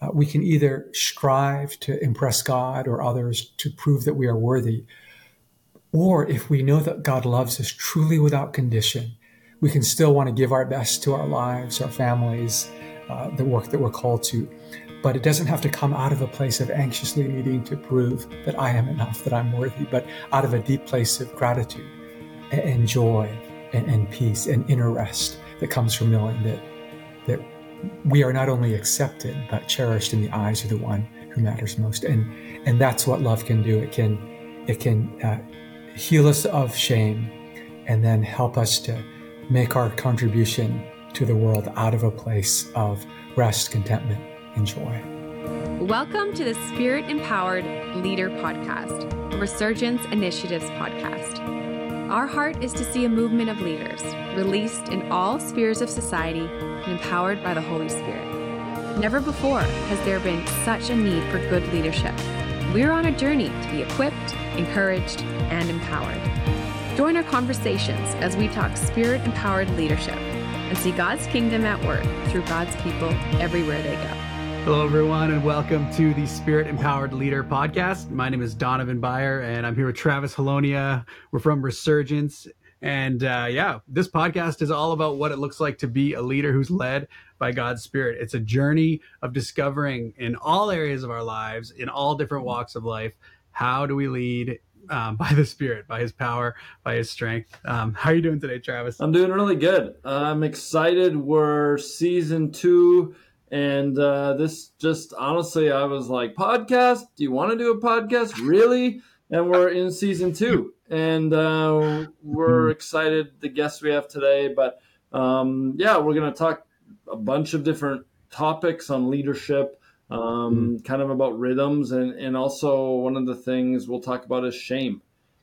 uh, we can either strive to impress God or others to prove that we are worthy, or if we know that God loves us truly without condition, we can still want to give our best to our lives, our families, uh, the work that we're called to. But it doesn't have to come out of a place of anxiously needing to prove that I am enough, that I'm worthy, but out of a deep place of gratitude and, joy and, and peace and inner rest that comes from knowing that that we are not only accepted but cherished in the eyes of the one who matters most. And and that's what love can do. It can it can uh, heal us of shame and then help us to make our contribution to the world out of a place of rest, contentment, and joy. Welcome to the Spirit Empowered Leader Podcast, Resurgence Initiatives podcast. Our heart is to see a movement of leaders released in all spheres of society and empowered by the Holy Spirit. Never before has there been such a need for good leadership. We're on a journey to be equipped, encouraged, and empowered. Join our conversations as we talk spirit empowered leadership and see God's kingdom at work through God's people everywhere they go. Hello, everyone, and welcome to the Spirit Empowered Leader podcast. My name is Daunavan Buyer, and I'm here with Travis Holownia. We're from Resurgence. And uh, yeah, this podcast is all about what it looks like to be a leader who's led by God's Spirit. It's a journey of discovering in all areas of our lives, in all different walks of life, how do we lead um, by the Spirit, by His power, by His strength. Um, how are you doing today, Travis? I'm doing really good. I'm excited. We're season two and uh, this just honestly, I was like, podcast? Do you want to do a podcast? Really? And we're in season two, and uh, we're mm-hmm. excited the guests we have today. But um, yeah, we're going to talk a bunch of different topics on leadership, um, mm-hmm. kind of about rhythms, and and also one of the things we'll talk about is shame.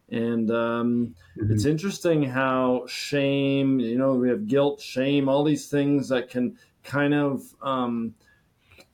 And um, mm-hmm. it's interesting how shame, you know, we have guilt, shame, all these things that can kind of um,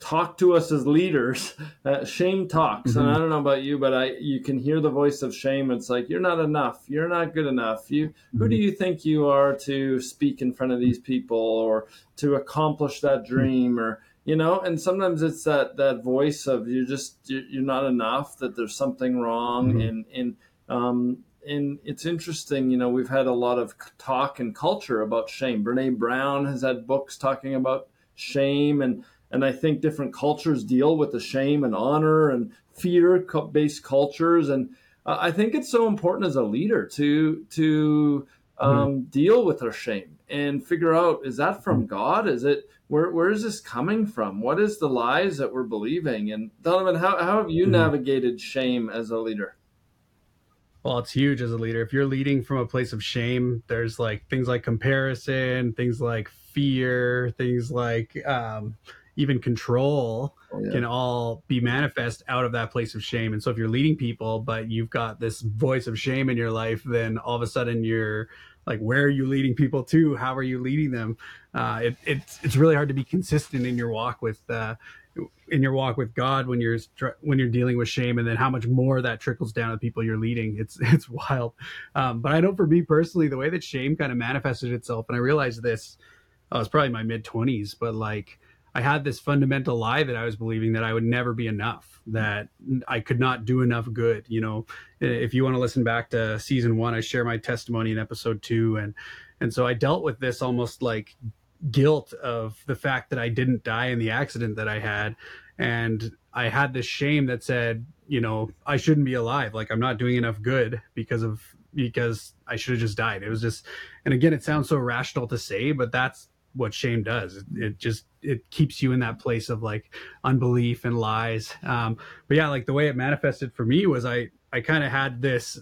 talk to us as leaders. Uh, shame talks, mm-hmm. and I don't know about you, but I you can hear the voice of shame. It's like you're not enough. You're not good enough. You mm-hmm. who do mm-hmm. you think you are to speak in front of these people or to accomplish that mm-hmm. dream or you know and sometimes it's that that voice of you're just you're not enough that there's something wrong mm-hmm. and and um and it's interesting, you know, we've had a lot of talk and culture about shame. Brene Brown has had books talking about shame, and and I think different cultures deal with the shame and honor and fear-based cultures, and I think it's so important as a leader to to um, mm-hmm. deal with our shame and figure out is that from mm-hmm. God? Is it where where is this coming from? What is the lies that we're believing? And Daunavan, how how have you mm-hmm. navigated shame as a leader? well it's huge as a leader if you're leading from a place of shame there's like things like comparison things like fear things like um, even control oh, yeah. can all be manifest out of that place of shame and so if you're leading people but you've got this voice of shame in your life then all of a sudden you're like where are you leading people to how are you leading them uh, it, it's it's really hard to be consistent in your walk with uh, in your walk with God when you're when you're dealing with shame, and then how much more that trickles down to the people you're leading. It's it's wild. Um, but I know for me personally, the way that shame kind of manifested itself, and I realized this, I was probably my mid twenties, but like I had this fundamental lie that I was believing that I would never be enough, that I could not do enough good. You know, if you want to listen back to season one, I share my testimony in episode two, and and so I dealt with this almost like guilt of the fact that I didn't die in the accident that I had. And I had this shame that said, you know, I shouldn't be alive. Like I'm not doing enough good because of because I should have just died. It was just and again it sounds so rational to say, but that's what shame does. It, it just it keeps you in that place of like unbelief and lies. Um, but yeah, like the way it manifested for me was I I kind of had this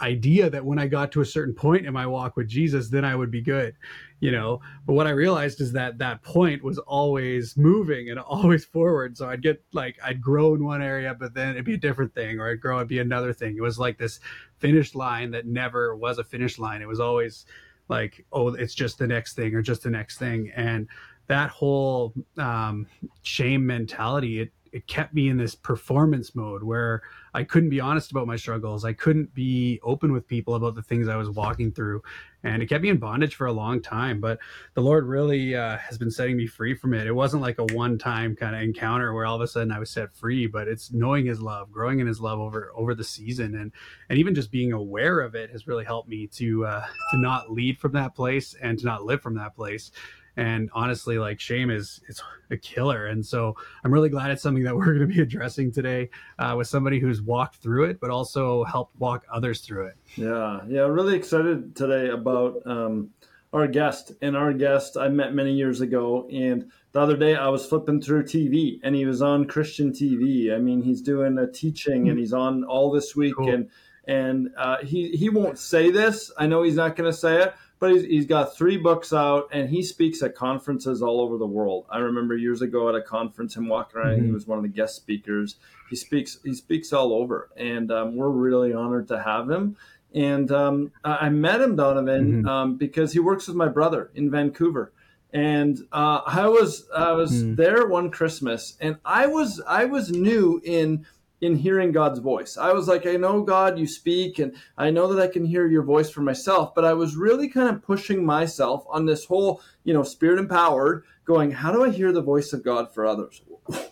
idea that when I got to a certain point in my walk with Jesus, then I would be good, you know. But what I realized is that that point was always moving and always forward. So I'd get like I'd grow in one area, but then it'd be a different thing, or I'd grow it'd be another thing. It was like this finish line that never was a finish line. It was always like, oh, it's just the next thing or just the next thing, and that whole um, shame mentality it it kept me in this performance mode where I couldn't be honest about my struggles. I couldn't be open with people about the things I was walking through. And it kept me in bondage for a long time. But the Lord really uh, has been setting me free from it. It wasn't like a one time kind of encounter where all of a sudden I was set free, but it's knowing his love, growing in his love over over the season. And and even just being aware of it has really helped me to uh, to not lead from that place and to not live from that place and honestly like shame is is a killer. And so i'm really glad it's something that we're going to be addressing today uh, with somebody who's walked through it but also helped walk others through it. Yeah yeah really excited today about um, our guest. And our guest i met many years ago and the other day i was flipping through tv and he was on christian tv i mean he's doing a teaching and he's on all this week cool. and and uh, he he won't say this. I know he's not going to say it but he's, he's got three books out and he speaks at conferences all over the world i remember years ago at a conference him walking around mm-hmm. he was one of the guest speakers he speaks he speaks all over and um, we're really honored to have him and um, i met him daunavan mm-hmm. um, because he works with my brother in vancouver and uh, i was i was mm-hmm. there one christmas and i was i was new in in hearing God's voice. I was like, I know God, you speak, and I know that I can hear your voice for myself, but I was really kind of pushing myself on this whole, you know, spirit empowered, going, how do I hear the voice of God for others?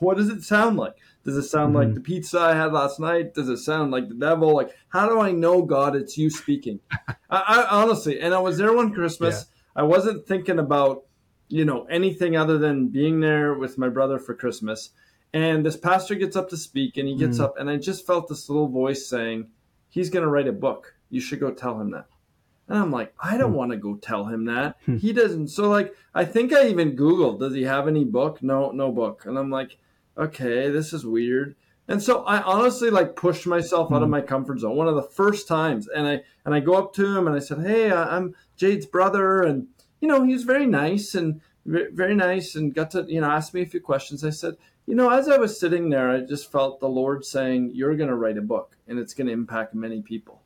What does it sound like? Does it sound mm-hmm. like the pizza I had last night? Does it sound like the devil? Like, how do I know God? It's you speaking. I, I, honestly, and I was there one Christmas. Yeah. I wasn't thinking about, you know, anything other than being there with my brother for Christmas and this pastor gets up to speak and he gets mm. up, and I just felt this little voice saying, He's going to write a book. You should go tell him that. And I'm like, I don't mm. want to go tell him that. Mm. He doesn't. So, like, I think I even Googled, does he have any book? No, no book. And I'm like, okay, this is weird. And so I honestly like pushed myself out of hmm. my comfort zone one of the first times. And I and I go up to him and I said, "Hey, I'm Jade's brother." And you know, he was very nice and very nice and got to you know ask me a few questions. I said, you know, as I was sitting there, I just felt the Lord saying, You're going to write a book and it's going to impact many people.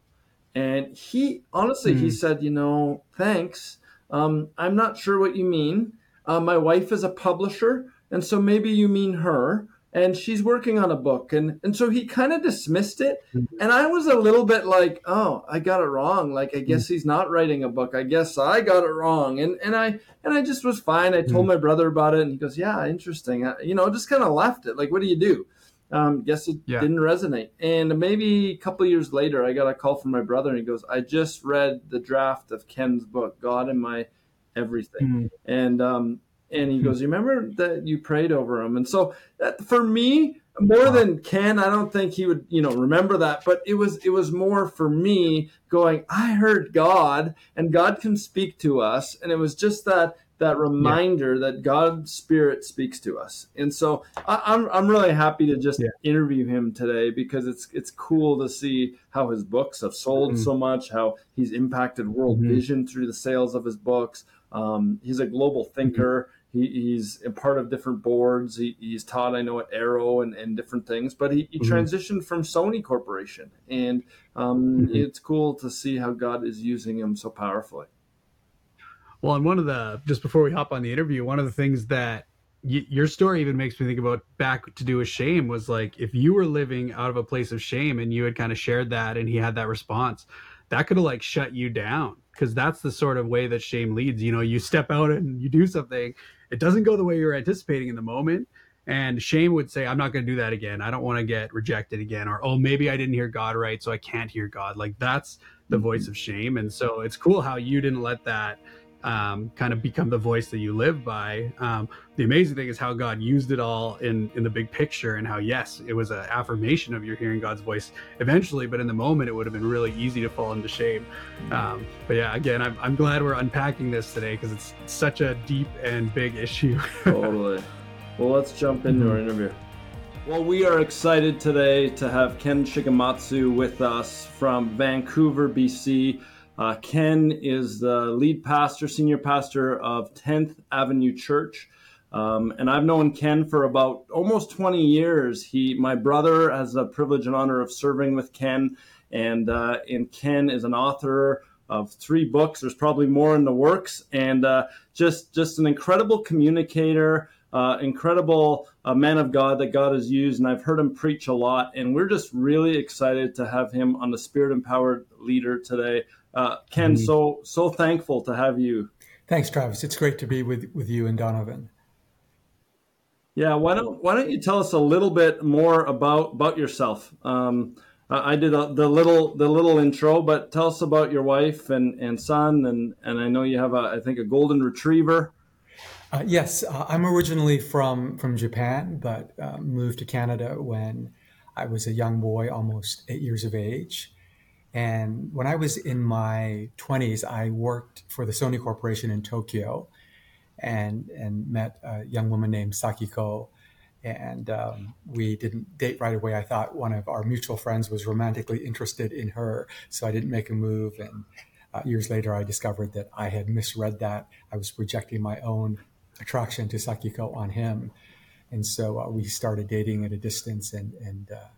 And he, honestly, mm-hmm. he hmm. said, You know, thanks. Um, I'm not sure what you mean. Uh, my wife is a publisher, and so maybe you mean her and she's working on a book and and so he kind of dismissed it mm-hmm. and i was a little bit like oh i got it wrong like i guess mm-hmm. he's not writing a book i guess i got it wrong and and i and i just was fine i told mm-hmm. my brother about it and he goes yeah interesting I, you know just kind of left it like what do you do um, guess it yeah. didn't resonate and maybe a couple years later i got a call from my brother and he goes i just read the draft of ken's book god in my everything mm-hmm. and um, and he hmm. goes, "You remember that you prayed over him?" And so that, for me, more than Ken, I don't think he would, you know, remember that. But it was it was more for me going, I heard God, and God can speak to us, and it was just that that reminder yeah. that God's Spirit speaks to us. And so I, am I'm, I'm really happy to just yeah. interview him today because it's it's cool to see how his books have sold mm-hmm. so much, how he's impacted world mm-hmm. vision through the sales of his books. Um, he's a global thinker. Mm-hmm he, he's a part of different boards. He, he's taught, I know, at Arrow and, and different things. But he, he mm-hmm. transitioned from Sony Corporation, and um, mm-hmm. it's cool to see how God is using him so powerfully. Well, and one of the just before we hop on the interview, one of the things that y- your story even makes me think about back to do with shame was like if you were living out of a place of shame and you had kind of shared that, and he had that response, that could have like shut you down because that's the sort of way that shame leads. You know, you step out and you do something it doesn't go the way you're anticipating in the moment. And shame would say, I'm not going to do that again. I don't want to get rejected again. Or, oh, maybe I didn't hear God right, so I can't hear God. Like that's the mm-hmm. voice of shame. And so it's cool how you didn't let that um, kind of become the voice that you live by. Um, the amazing thing is how God used it all in in the big picture, and how yes, it was an affirmation of your hearing God's voice eventually, but in the moment, it would have been really easy to fall into shame. Um, but yeah, again, I'm I'm glad we're unpacking this today because it's such a deep and big issue. totally. Well, let's jump into mm-hmm. our interview. Well, we are excited today to have Ken Shigematsu with us from Vancouver, BC. Uh, Ken is the lead pastor, senior pastor of 10th Avenue Church. Um, and I've known Ken for about almost 20 years. He, my brother, has the privilege and honor of serving with Ken, and uh, and Ken is an author of three books. There's probably more in the works, and uh, just just an incredible communicator. uh, incredible uh, man of God that God has used, and I've heard him preach a lot. And we're just really excited to have him on the Spirit Empowered Leader today. Uh, Ken, mm-hmm. so so thankful to have you. Thanks, Travis. It's great to be with with you and Daunavan. Yeah, why don't why don't you tell us a little bit more about about yourself? Um, I did a, the little the little intro, but tell us about your wife and, and son, and, and I know you have a I think a golden retriever. Uh, yes, uh, I'm originally from from Japan, but uh, moved to Canada when I was a young boy, almost eight years of age. And when I was in my 20s, I worked for the Sony Corporation in Tokyo, and and met a young woman named Sakiko, and um, we didn't date right away. I thought one of our mutual friends was romantically interested in her, so I didn't make a move. And uh, years later, I discovered that I had misread that. I was projecting my own attraction to Sakiko on him. And so uh, we started dating at a distance and, and uh,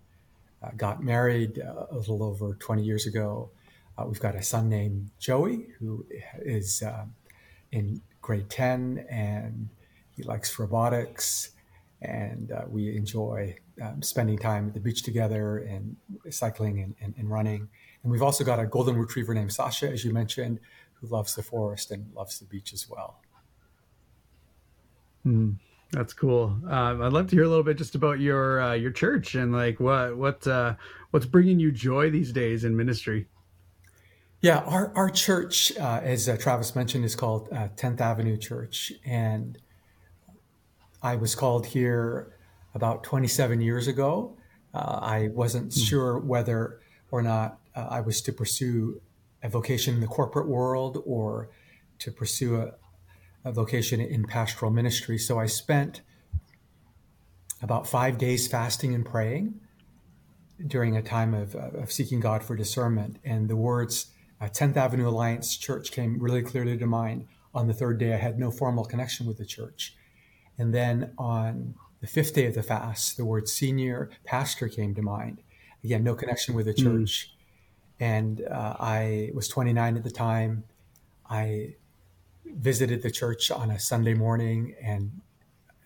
got married uh, a little over 20 years ago. Uh, we've got a son named Joey who is in grade 10 and he likes robotics. And we enjoy um, spending time at the beach together and cycling and, and, and running. And we've also got a golden retriever named Sasha, as you mentioned, who loves the forest and loves the beach as well. Mm, that's cool. Um, I'd love to hear a little bit just about your uh, your church and like what what uh, what's bringing you joy these days in ministry. Yeah, our our church, uh, as uh, Travis mentioned, is called uh, Tenth Avenue Church, and I was called here about 27 years ago. Uh, I wasn't mm. sure whether or not I was to pursue a vocation in the corporate world or to pursue a, a vocation in pastoral ministry. So I spent about five days fasting and praying during a time of, of seeking God for discernment. And the words uh, 10th Avenue Alliance Church came really clearly to mind. On the third day, I had no formal connection with the church. And then on the fifth day of the fast, the word senior pastor came to mind. Again, no connection with the hmm. church. Mm. And uh, I was 29 at the time. I visited the church on a Sunday morning, and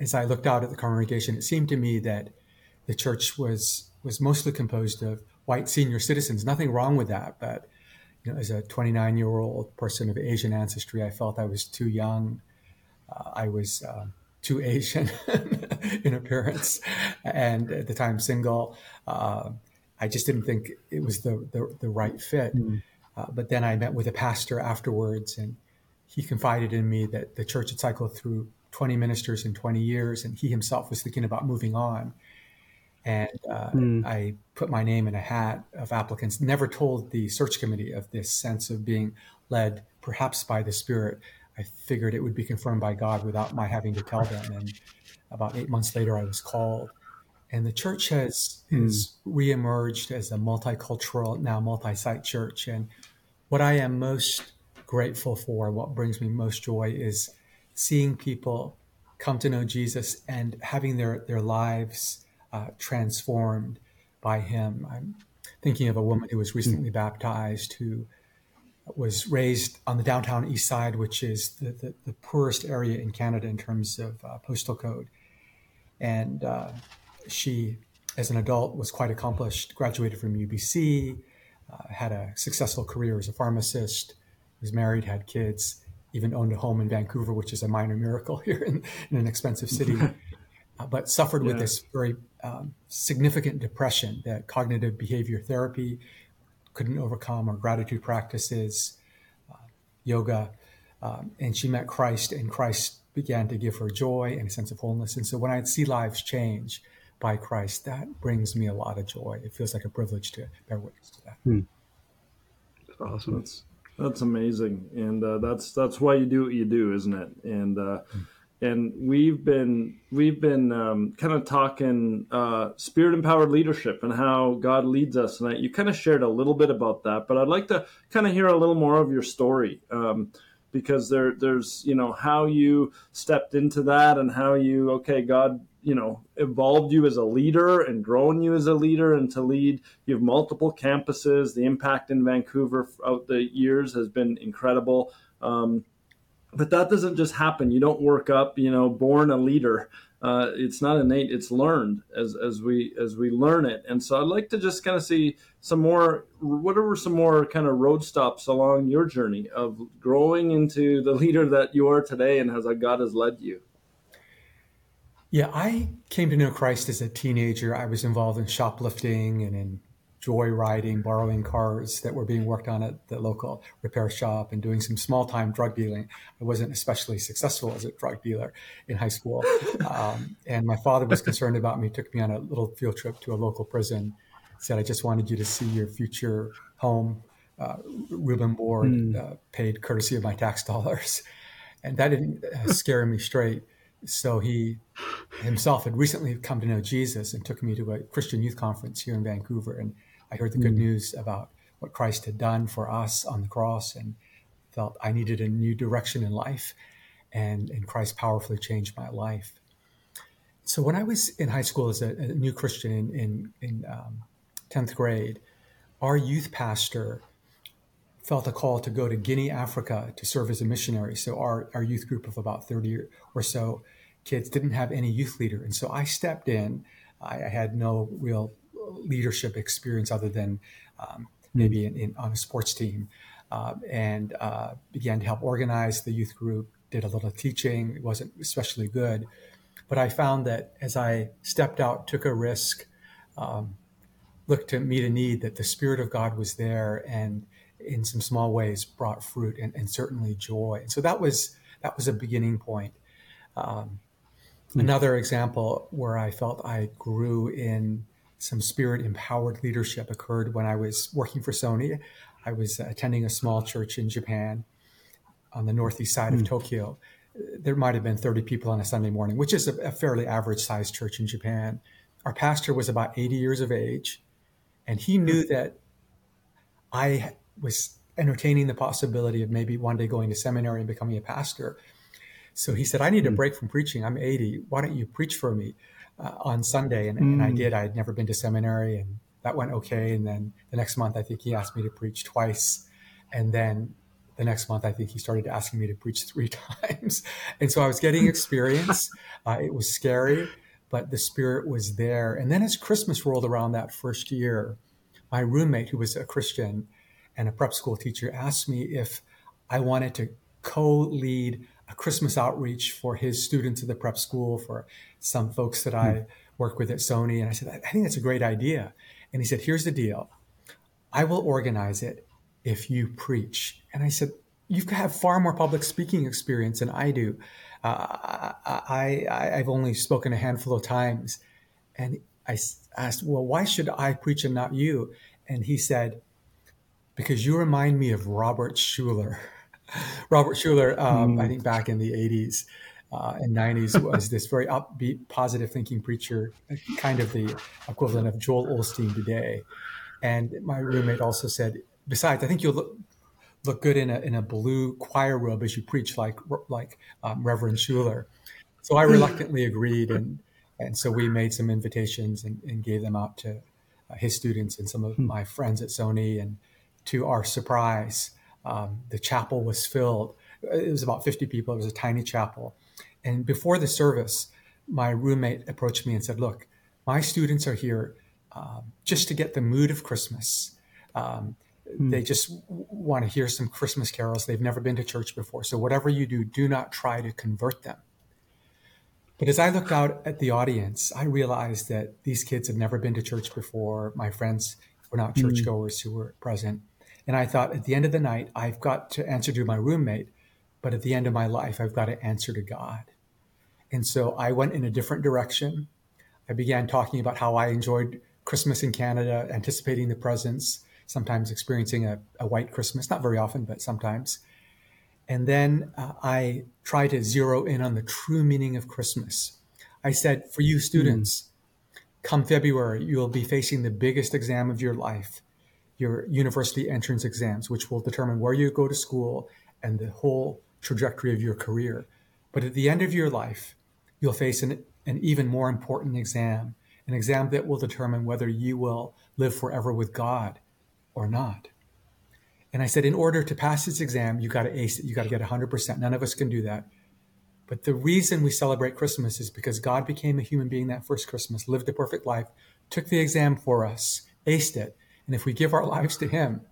as I looked out at the congregation, it seemed to me that the church was was mostly composed of white senior citizens. Nothing wrong with that, but you know, as a 29 year old person of Asian ancestry, I felt I was too young. Uh, I was uh, too Asian in appearance, and at the time single. Uh, I just didn't think it was the the, the right fit. Mm. but then I met with a pastor afterwards, and he confided in me that the church had cycled through 20 ministers in 20 years, and he himself was thinking about moving on. And uh, mm. I put my name in a hat of applicants, never told the search committee of this sense of being led perhaps by the Spirit. I figured it would be confirmed by God without my having to tell them. And about eight months later, I was called. And the church has, mm. has reemerged as a multicultural, now multi site church. And what I am most grateful for, what brings me most joy is seeing people come to know Jesus and having their, their lives uh, transformed by him. I'm thinking of a woman who was recently baptized who was raised on the downtown east side, which is the, the, the poorest area in Canada in terms of uh, postal code. And uh, she, as an adult, was quite accomplished, graduated from UBC, uh, had a successful career as a pharmacist, was married, had kids, even owned a home in Vancouver, which is a minor miracle here in, in an expensive city, uh, but suffered yeah. with this very um, significant depression that cognitive behavior therapy couldn't overcome, or gratitude practices, uh, yoga. Um, and she met Christ, and Christ began to give her joy and a sense of wholeness. And so when I see lives change by Christ, that brings me a lot of joy. It feels like a privilege to bear witness to that. Hmm. Awesome. That's that's amazing, and uh, that's that's why you do what you do, isn't it? And uh, and we've been we've been um, kind of talking uh, spirit empowered leadership and how God leads us, and you kind of shared a little bit about that, but I'd like to kind of hear a little more of your story. Um, because there, there's, you know, how you stepped into that and how you, okay, God you know evolved you as a leader and grown you as a leader and to lead you have multiple campuses the impact in vancouver throughout the years has been incredible um, but that doesn't just happen. You don't work up, you know, born a leader. Uh, it's not innate; it's learned as as we as we learn it. And so, I'd like to just kind of see some more. What are some more kind of road stops along your journey of growing into the leader that you are today, and as God has led you? Yeah, I came to know Christ as a teenager. I was involved in shoplifting and in joyriding, borrowing cars that were being worked on at the local repair shop and doing some small time drug dealing. I wasn't especially successful as a drug dealer in high school. Um, and my father was concerned about me, took me on a little field trip to a local prison, said, I just wanted you to see your future home, uh, room and board, mm. uh, paid courtesy of my tax dollars. And that didn't uh, scare me straight. So he himself had recently come to know Jesus and took me to a Christian youth conference here in Vancouver. And I heard the good mm. news about what Christ had done for us on the cross and felt I needed a new direction in life. And, and Christ powerfully changed my life. So when I was in high school as a, a new Christian in, in, in um, 10th grade, our youth pastor felt a call to go to Guinea, Africa to serve as a missionary. So our, our youth group of about 30 or so kids didn't have any youth leader. And so I stepped in. I, I had no real leadership experience other than um, maybe in, in, on a sports team, uh, and uh, began to help organize the youth group. Did a little teaching. It wasn't especially good, but I found that as I stepped out, took a risk, um, looked to meet a need, that the Spirit of God was there, and in some small ways brought fruit and, and certainly joy. And so that was that was a beginning point. Um. Another example where I felt I grew in some spirit empowered leadership occurred when I was working for Sony. I was attending a small church in Japan on the northeast side mm. of hmm. Tokyo. There might have been 30 people on a Sunday morning, which is a, a fairly average sized church in Japan. Our pastor was about 80 years of age, and he knew hmm. that I was entertaining the possibility of maybe one day going to seminary and becoming a pastor. So he said, I need a hmm. break from preaching. I'm 80. Why don't you preach for me? uh, on Sunday, and, mm. and I mm. did. I had never been to seminary, and that went okay. And then the next month, I think he asked me to preach twice, and then the next month, I think he started asking me to preach three times. And so I was getting experience. Uh, it was scary, but the spirit was there. And then as Christmas rolled around that first year, my roommate, who was a Christian and a prep school teacher, asked me if I wanted to co lead a Christmas outreach for his students at the prep school, for some folks that I work with at Sony. And I said, I think that's a great idea. And he said, Here's the deal I will organize it if you preach. And I said, You have far more public speaking experience than I do. Uh, I, I, I've only spoken a handful of times. And I asked, Well, why should I preach and not you? And he said, Because you remind me of Robert Schuller. Robert Schuller, um, mm. I think back in the 80s uh, and 90s, was this very upbeat, positive thinking preacher, kind of the equivalent of Joel Osteen today. And my roommate also said, besides, I think you'll look, look good in a, in a blue choir robe as you preach, like like um, Reverend Schuller. So I reluctantly agreed, and and so we made some invitations and, and gave them out to uh, his students and some of hmm. my friends at Sony. And to our surprise, um, the chapel was filled. It was about 50 people. It was a tiny chapel. And before the service, my roommate approached me and said, Look, my students are here um, just to get the mood of Christmas. Um, mm. They just w- want to hear some Christmas carols. They've never been to church before. So, whatever you do, do not try to convert them. But as I looked out at the audience, I realized that these kids have never been to church before. My friends were not hmm. churchgoers mm. who were present. And I thought at the end of the night, I've got to answer to my roommate, but at the end of my life, I've got to answer to God. And so I went in a different direction. I began talking about how I enjoyed Christmas in Canada, anticipating the presents, sometimes experiencing a, a white Christmas, not very often, but sometimes. And then uh, I tried to zero in on the true meaning of Christmas. I said, for you students, mm. come February, you'll be facing the biggest exam of your life your university entrance exams, which will determine where you go to school and the whole trajectory of your career. But at the end of your life, you'll face an, an even more important exam, an exam that will determine whether you will live forever with God or not. And I said, in order to pass this exam, you got to ace it. You got to get 100%. None of us can do that. But the reason we celebrate Christmas is because God became a human being that first Christmas, lived a perfect life, took the exam for us, aced it. And if we give our lives to Him,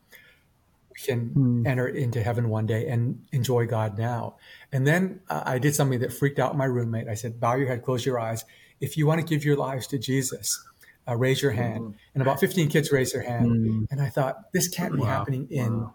we can mm. enter into heaven one day and enjoy God now. And then uh, I did something that freaked out my roommate. I said, Bow your head, close your eyes. If you want to give your lives to Jesus, uh, raise your hand. Mm. And about 15 kids raised their hand. Mm. And I thought, this can't be wow. happening in, wow.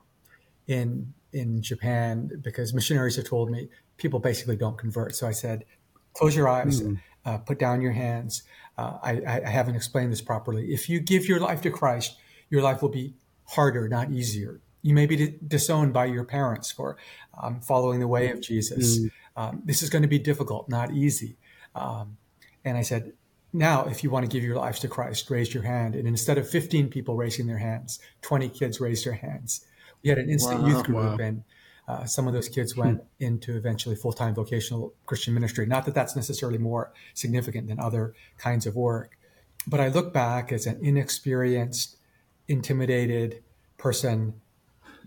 in, in Japan because missionaries have told me people basically don't convert. So I said, close your eyes, mm. uh, put down your hands. Uh, I, I haven't explained this properly. If you give your life to Christ, your life will be harder, not easier. You may be disowned by your parents for um, following the way of Jesus. Mm. Um, this is going to be difficult, not easy. Um, and I said, now, if you want to give your lives to Christ, raise your hand. And instead of 15 people raising their hands, 20 kids raised their hands. We had an instant wow, youth group, wow. and uh, some of those kids went hmm. into eventually full time vocational Christian ministry. Not that that's necessarily more significant than other kinds of work. But I look back as an inexperienced, intimidated person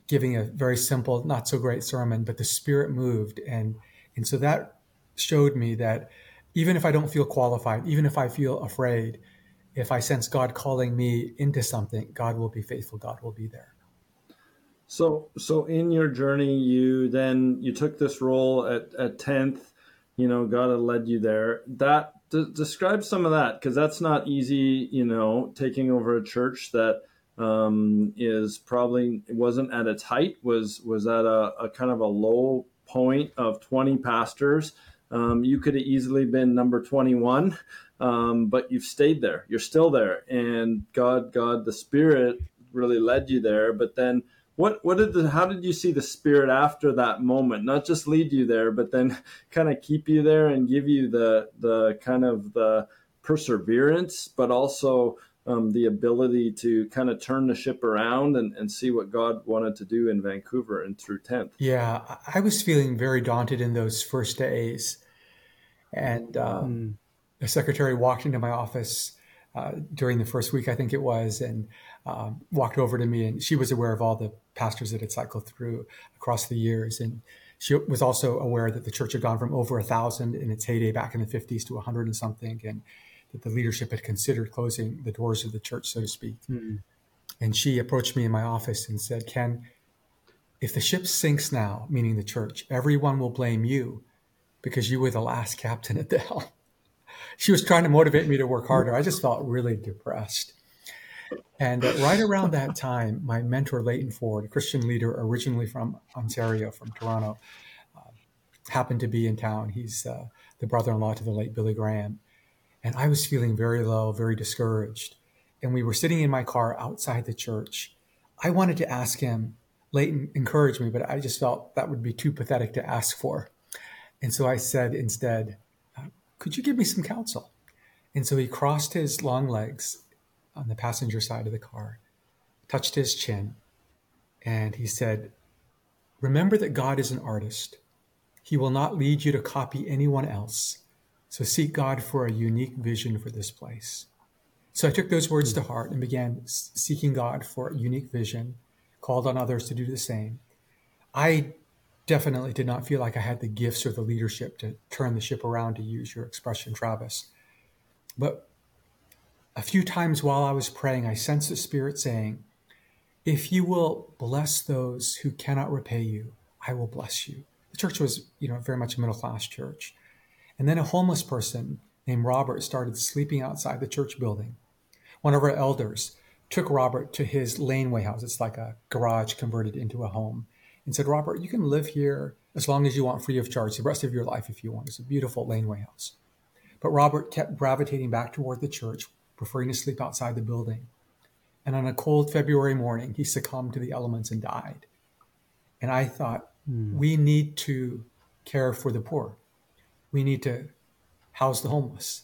giving a very simple, not so great sermon, but the Spirit moved. And, and so that showed me that even if I don't feel qualified, even if I feel afraid, if I sense God calling me into something, God will be faithful. God will be there. So, so in your journey, you then you took this role at at tenth. You know, God had led you there. That d- describe some of that because that's not easy. You know, taking over a church that um, is probably wasn't at its height. Was was at a, a kind of a low point of twenty pastors um, you could have easily been number 21, um, but you've stayed there. You're still there, and God, God, the Spirit really led you there. But then, what, what did the, how did you see the Spirit after that moment? Not just lead you there, but then kind of keep you there and give you the, the kind of the perseverance, but also um, the ability to kind of turn the ship around and, and see what God wanted to do in Vancouver and through 10th. Yeah, I was feeling very daunted in those first days. And um, mm. the secretary walked into my office uh, during the first week, I think it was, and um, walked over to me. And she was aware of all the pastors that had cycled through across the years. And she was also aware that the church had gone from over a thousand in its heyday back in the 50s to a hundred and something. And that the leadership had considered closing the doors of the church, so to speak. Mm. And she approached me in my office and said, Ken, if the ship sinks now, meaning the church, everyone will blame you because you were the last captain at the helm. she was trying to motivate me to work harder. I just felt really depressed. And right around that time, my mentor, Leighton Ford, a Christian leader originally from Ontario, from Toronto, uh, happened to be in town. He's uh, the brother in law to the late Billy Graham. And I was feeling very low, very discouraged. And we were sitting in my car outside the church. I wanted to ask him, Leighton encouraged me, but I just felt that would be too pathetic to ask for. And so I said instead, uh, Could you give me some counsel? And so he crossed his long legs on the passenger side of the car, touched his chin, and he said, Remember that God is an artist. He will not lead you to copy anyone else. So seek God for a unique vision for this place. So I took those words to heart and began seeking God for a unique vision, called on others to do the same. I definitely did not feel like I had the gifts or the leadership to turn the ship around, to use your expression, Travis. But a few times while I was praying, I sensed the Spirit saying, If you will bless those who cannot repay you, I will bless you. The church was, you know, very much a middle class church. And then a homeless person named Robert started sleeping outside the church building. One of our elders took Robert to his laneway house. It's like a garage converted into a home and said, Robert, you can live here as long as you want free of charge the rest of your life if you want. It's a beautiful laneway house. But Robert kept gravitating back toward the church, preferring to sleep outside the building. And on a cold February morning, he succumbed to the elements and died. And I thought, mm. we need to care for the poor. We need to house the homeless.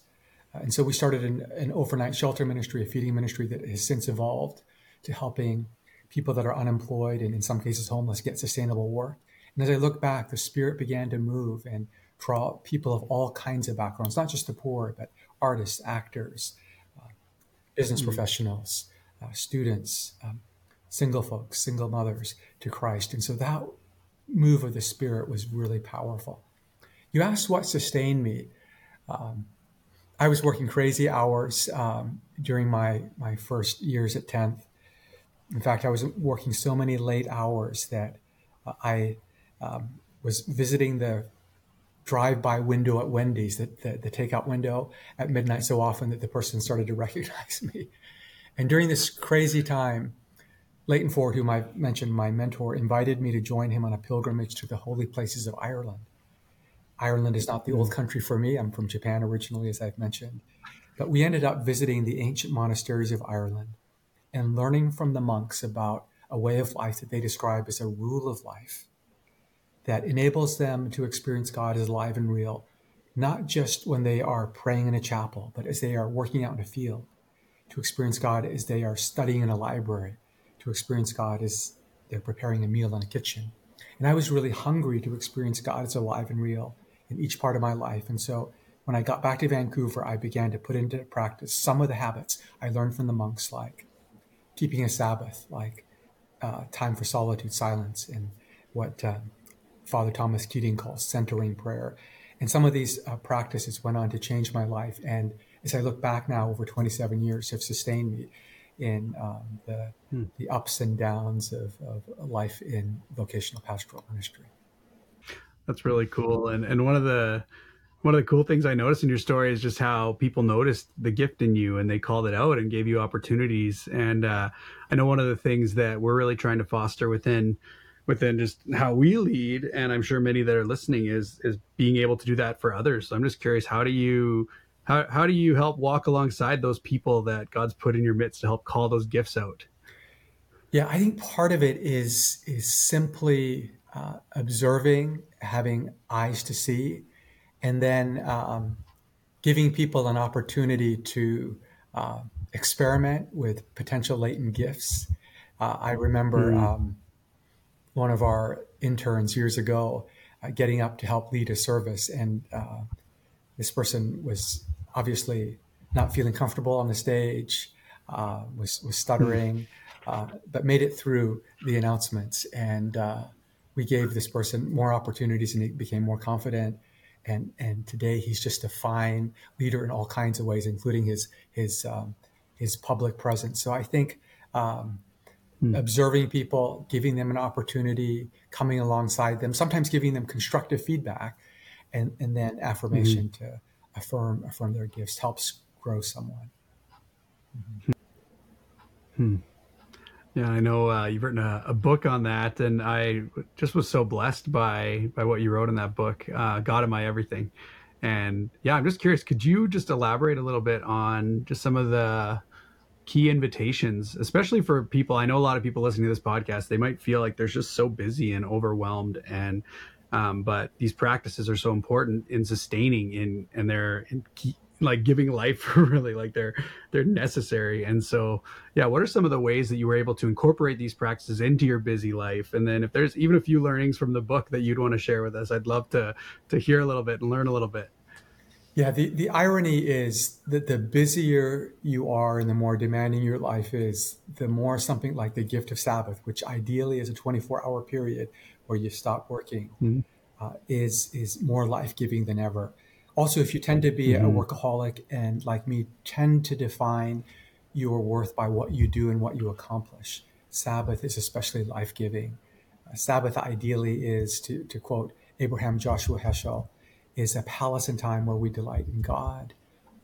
Uh, and so we started an, an overnight shelter ministry, a feeding ministry that has since evolved to helping people that are unemployed and in some cases homeless get sustainable work. And as I look back, the spirit began to move and draw people of all kinds of backgrounds, not just the poor, but artists, actors, uh, business mm-hmm. professionals, uh, students, um, single folks, single mothers to Christ. And so that move of the Spirit was really powerful. You asked what sustained me. Um, I was working crazy hours um, during my, my first years at 10th. In fact, I was working so many late hours that uh, I um, was visiting the drive-by window at Wendy's, the, the, the takeout window at midnight so often that the person started to recognize me. And during this crazy time, Leighton Ford, whom I mentioned, my mentor, invited me to join him on a pilgrimage to the holy places of Ireland. Ireland is not the old country for me. I'm from Japan originally, as I've mentioned. But we ended up visiting the ancient monasteries of Ireland and learning from the monks about a way of life that they describe as a rule of life that enables them to experience God as alive and real, not just when they are praying in a chapel, but as they are working out in a field, to experience God as they are studying in a library, to experience God as they're preparing a meal in a kitchen. And I was really hungry to experience God as alive and real in each part of my life. And so when I got back to Vancouver, I began to put into practice some of the habits I learned from the monks, like keeping a Sabbath, like uh, time for solitude, silence, and what uh, Father Thomas Keating calls centering prayer. And some of these uh, practices went on to change my life. And as I look back now, over 27 years, have sustained me in um, the, hmm. the ups and downs of, of life in vocational pastoral ministry. That's really cool. And and one of the one of the cool things I noticed in your story is just how people noticed the gift in you and they called it out and gave you opportunities. And uh, I know one of the things that we're really trying to foster within within just how we lead, and I'm sure many that are listening is is being able to do that for others. So I'm just curious, how do you how how do you help walk alongside those people that God's put in your midst to help call those gifts out? Yeah, I think part of it is is simply uh, observing, having eyes to see, and then um, giving people an opportunity to uh, experiment with potential latent gifts. Uh, I remember mm. um, one of our interns years ago uh, getting up to help lead a service, and uh, this person was obviously not feeling comfortable on the stage, uh, was was stuttering, mm. but made it through the announcements and we gave this person more opportunities and he became more confident. And, and today he's just a fine leader in all kinds of ways, including his, his, um, his public presence. So I think, um, hmm. observing people, giving them an opportunity, coming alongside them, sometimes giving them constructive feedback, and, and then affirmation mm-hmm. to affirm affirm their gifts helps grow someone. Mm-hmm. Hmm. Yeah, I know uh, you've written a, a, book on that, and I just was so blessed by by what you wrote in that book, uh, "God in My Everything." And yeah, I'm just curious. Could you just elaborate a little bit on just some of the key invitations, especially for people? I know a lot of people listening to this podcast. They might feel like they're just so busy and overwhelmed, and um, but these practices are so important in sustaining in and they're in key, like giving life really like they're they're necessary. And so yeah what are some of the ways that you were able to incorporate these practices into your busy life? And then if there's even a few learnings from the book that you'd want to share with us i'd love to to hear a little bit and learn a little bit. Yeah the, the irony is that the busier you are and the more demanding your life is the more something like the gift of sabbath which ideally is a 24 hour period where you stop working mm-hmm. uh, is is more life-giving than ever also, if you tend to be mm-hmm. a workaholic and, like me, tend to define your worth by what you do and what you accomplish, Sabbath is especially life giving. Uh, Sabbath, ideally, is to, to quote Abraham Joshua Heschel, is a palace and time where we delight in God,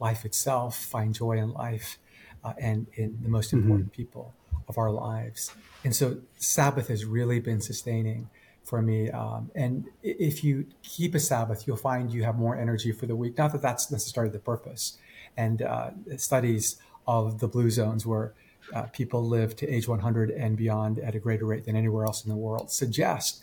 life itself, find joy in life, uh, and in the most mm-hmm. important mm-hmm. people of our lives. And so, Sabbath has really been sustaining for me. Um, and if you keep a Sabbath, you'll find you have more energy for the week. Not that that's necessarily the purpose. And uh, studies of the blue zones where uh, people live to age 100 and beyond at a greater rate than anywhere else in the world suggest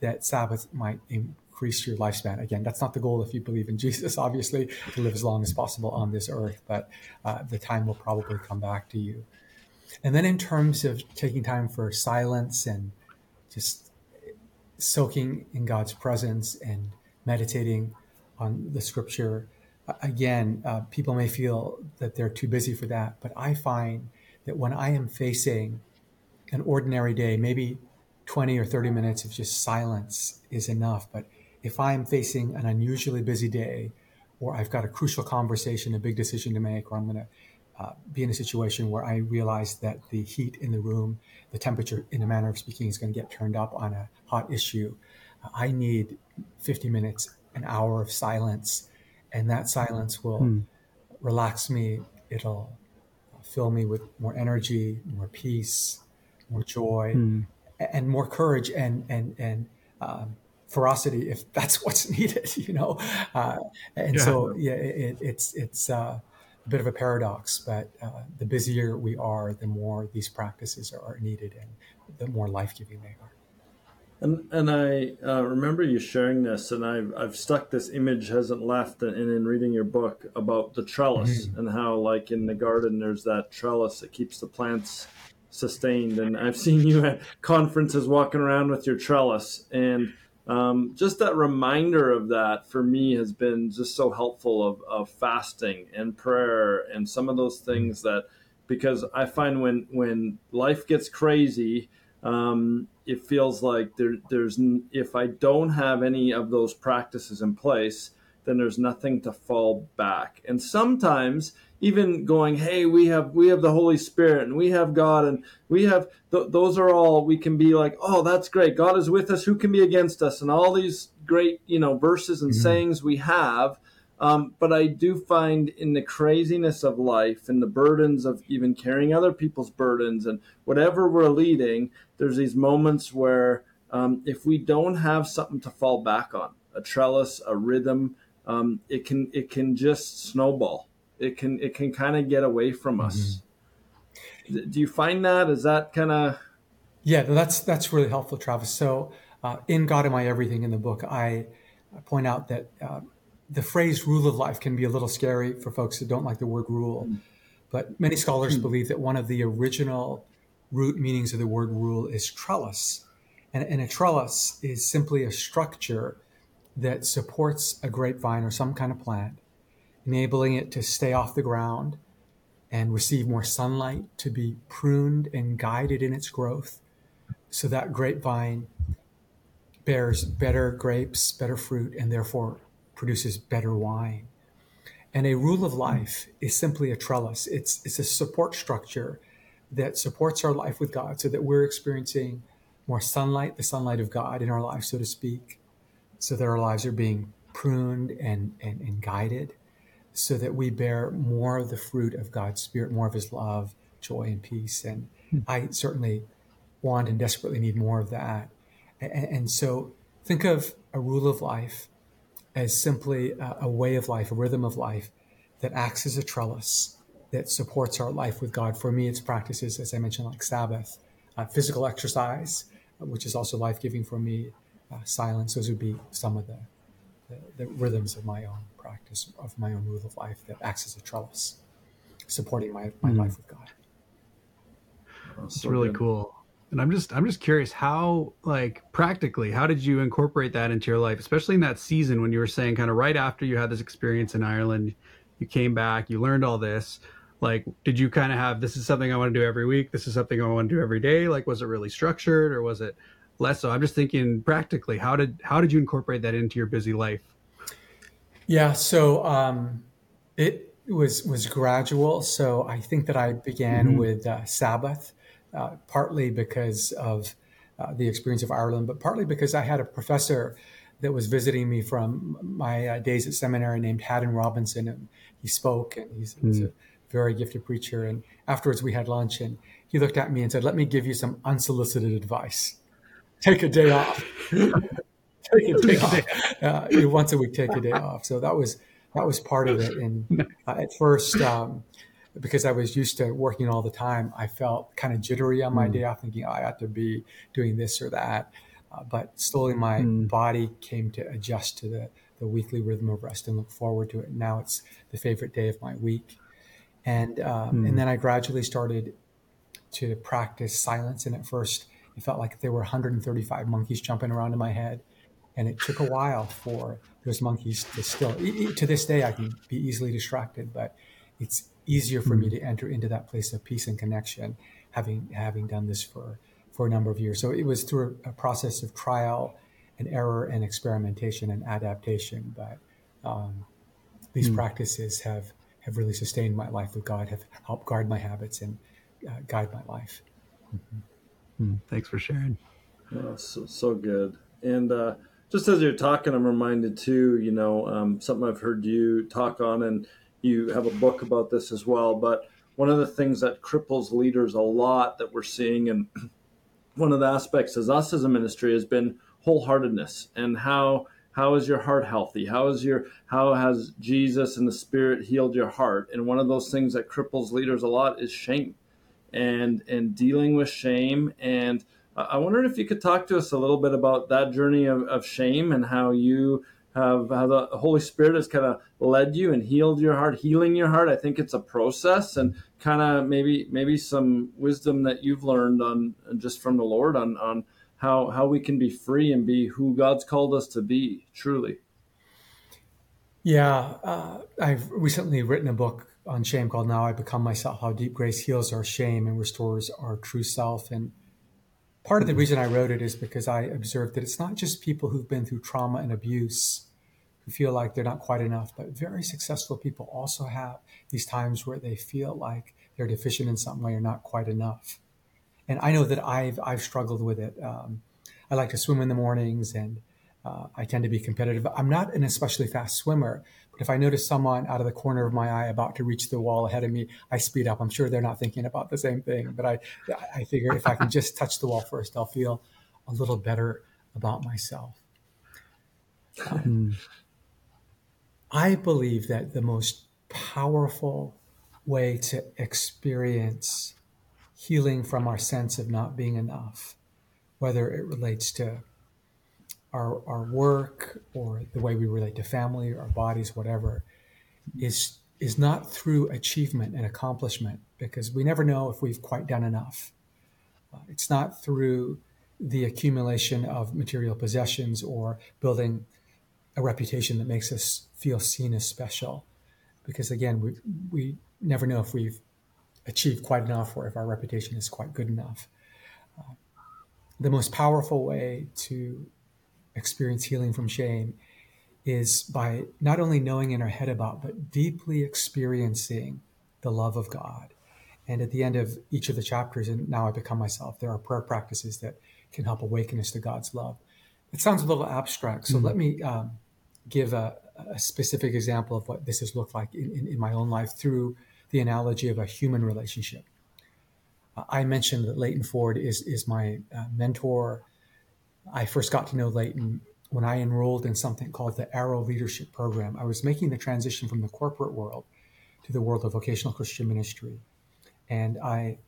that Sabbath might increase your lifespan. Again, that's not the goal if you believe in Jesus, obviously, to live as long as possible on this earth, but uh, the time will probably come back to you. And then in terms of taking time for silence and just soaking in God's presence and meditating on the scripture. Again, uh, people may feel that they're too busy for that, but I find that when I am facing an ordinary day, maybe 20 or 30 minutes of just silence is enough. But if I'm facing an unusually busy day, or I've got a crucial conversation, a big decision to make, or I'm going to uh, be in a situation where I realize that the heat in the room, the temperature, in a manner of speaking, is going to get turned up on a hot issue, uh, I need 50 minutes, an hour of silence. And that silence will hmm. relax me. It'll fill me with more energy, more peace, more joy, hmm. and more courage and, and, and, um, ferocity if that's what's needed, you know. Uh, and yeah. so, yeah, it, it's it's uh, a bit of a paradox, but uh, the busier we are, the more these practices are, needed, and the more life giving they are. And and I uh, remember you sharing this, and I've I've stuck this image hasn't left, and in reading your book about the trellis mm-hmm. and how like in the garden there's that trellis that keeps the plants sustained, and I've seen you at conferences walking around with your trellis, and um, just that reminder of that for me has been just so helpful of, of fasting and prayer and some of those things that because I find when when life gets crazy, um, it feels like there, there's if I don't have any of those practices in place, then there's nothing to fall back. And sometimes even going, hey, we have we have the Holy Spirit and we have God and we have th- those are all we can be like, oh, that's great. God is with us. Who can be against us? And all these great you know verses and mm-hmm. sayings we have. Um, but I do find in the craziness of life and the burdens of even carrying other people's burdens and whatever we're leading, there's these moments where um, if we don't have something to fall back on, a trellis, a rhythm, um, it can it can just snowball it can it can kind of get away from us. Mm-hmm. Do you find that? Is that kind of yeah? That's that's really helpful, Travis. So uh, in God in My Everything in the book, I point out that uh, the phrase "rule of life" can be a little scary for folks that don't like the word "rule," mm-hmm. but many scholars mm-hmm. believe that one of the original root meanings of the word "rule" is trellis, and, and a trellis is simply a structure that supports a grapevine or some kind of plant enabling it to stay off the ground and receive more sunlight, to be pruned and guided in its growth so that grapevine bears better grapes, better fruit, and therefore produces better wine. And a rule of life is simply a trellis. It's, it's a support structure that supports our life with God so that we're experiencing more sunlight, the sunlight of God in our life, so to speak, so that our lives are being pruned and, and, and guided so that we bear more of the fruit of God's Spirit, more of His love, joy, and peace. And hmm. I certainly want and desperately need more of that. And, and, so think of a rule of life as simply a, a, way of life, a rhythm of life that acts as a trellis that supports our life with God. For me, it's practices, as I mentioned, like Sabbath, uh, physical exercise, uh, which is also life giving for me, uh, silence. Those would be some of the, the, the rhythms of my own practice of my own rule of life that acts as a trellis, supporting my, my mm. life with God. It's so really good. cool. And I'm just I'm just curious how like practically how did you incorporate that into your life, especially in that season when you were saying kind of right after you had this experience in Ireland, you came back, you learned all this. Like, did you kind of have this is something I want to do every week? This is something I want to do every day? Like, was it really structured or was it less so? I'm just thinking practically, how did how did you incorporate that into your busy life? Yeah, so um, it was was gradual. So I think that I began mm-hmm. with uh, Sabbath, uh, partly because of uh, the experience of Ireland, but partly because I had a professor that was visiting me from my uh, days at seminary named Haddon Robinson, and he spoke, and he's, mm-hmm. he's a very gifted preacher. And afterwards, we had lunch, and he looked at me and said, "Let me give you some unsolicited advice. Take a day off." take a day off. Uh, once a week, take a day off. So that was that was part of it. And uh, at first, um, because I was used to working all the time, I felt kind of jittery on my mm. day off, thinking oh, I ought to be doing this or that. Uh, but slowly, my mm. body came to adjust to the the weekly rhythm of rest and look forward to it. Now it's the favorite day of my week, and um, mm. and then I gradually started to practice silence. And at first, it felt like there were 135 monkeys jumping around in my head and it took a while for those monkeys to still to this day i can be easily distracted but it's easier for me mm. to enter into that place of peace and connection having having done this for for a number of years. So it was through a process of trial and error and experimentation and adaptation. But um, these mm. practices have have really sustained my life with God, have helped guard my habits and uh, guide my life. Mm-hmm. Mm, thanks for sharing. Oh, so, so good. And uh, just as you're talking, I'm reminded too, you know, um, something I've heard you talk on, and you have a book about this as well. But one of the things that cripples leaders a lot that we're seeing, and one of the aspects as us as a ministry has been wholeheartedness and how how is your heart healthy how is your how has jesus and the spirit healed your heart and one of those things that cripples leaders a lot is shame and and dealing with shame and i wondered if you could talk to us a little bit about that journey of, of shame and how you have how the Holy Spirit has kind of led you and healed your heart, healing your heart. I think it's a process and kind of maybe maybe some wisdom that you've learned on just from the Lord on on how how we can be free and be who God's called us to be truly. Yeah, uh, I've recently written a book on shame called "Now I Become Myself: How Deep Grace Heals Our Shame and Restores Our True Self." And part of the reason I wrote it is because I observed that it's not just people who've been through trauma and abuse who feel like they're not quite enough, but very successful people also have these times where they feel like they're deficient in some way or not quite enough. And I know that I've I've struggled with it. Um, I like to swim in the mornings, and uh, I tend to be competitive. I'm not an especially fast swimmer, but if I notice someone out of the corner of my eye about to reach the wall ahead of me, I speed up. I'm sure they're not thinking about the same thing, but I I figure if I can just touch the wall first, I'll feel a little better about myself. Um, I believe that the most powerful way to experience healing from our sense of not being enough, whether it relates to our, our work or the way we relate to family, or our bodies, whatever, is is not through achievement and accomplishment because we never know if we've quite done enough. Uh, it's not through the accumulation of material possessions or building a reputation that makes us feel seen as special. Because again, we, we never know if we've achieved quite enough or if our reputation is quite good enough. Uh, the most powerful way to experience healing from shame is by not only knowing in our head about, but deeply experiencing the love of God. And at the end of each of the chapters, and now I become myself, there are prayer practices that can help awaken us to God's love. It sounds a little abstract, so mm-hmm. let me um, give a, a, specific example of what this has looked like in, in, in, my own life through the analogy of a human relationship. Uh, I mentioned that Leighton Ford is, is my uh, mentor. I first got to know Leighton when I enrolled in something called the Arrow Leadership Program. I was making the transition from the corporate world to the world of vocational Christian ministry. And I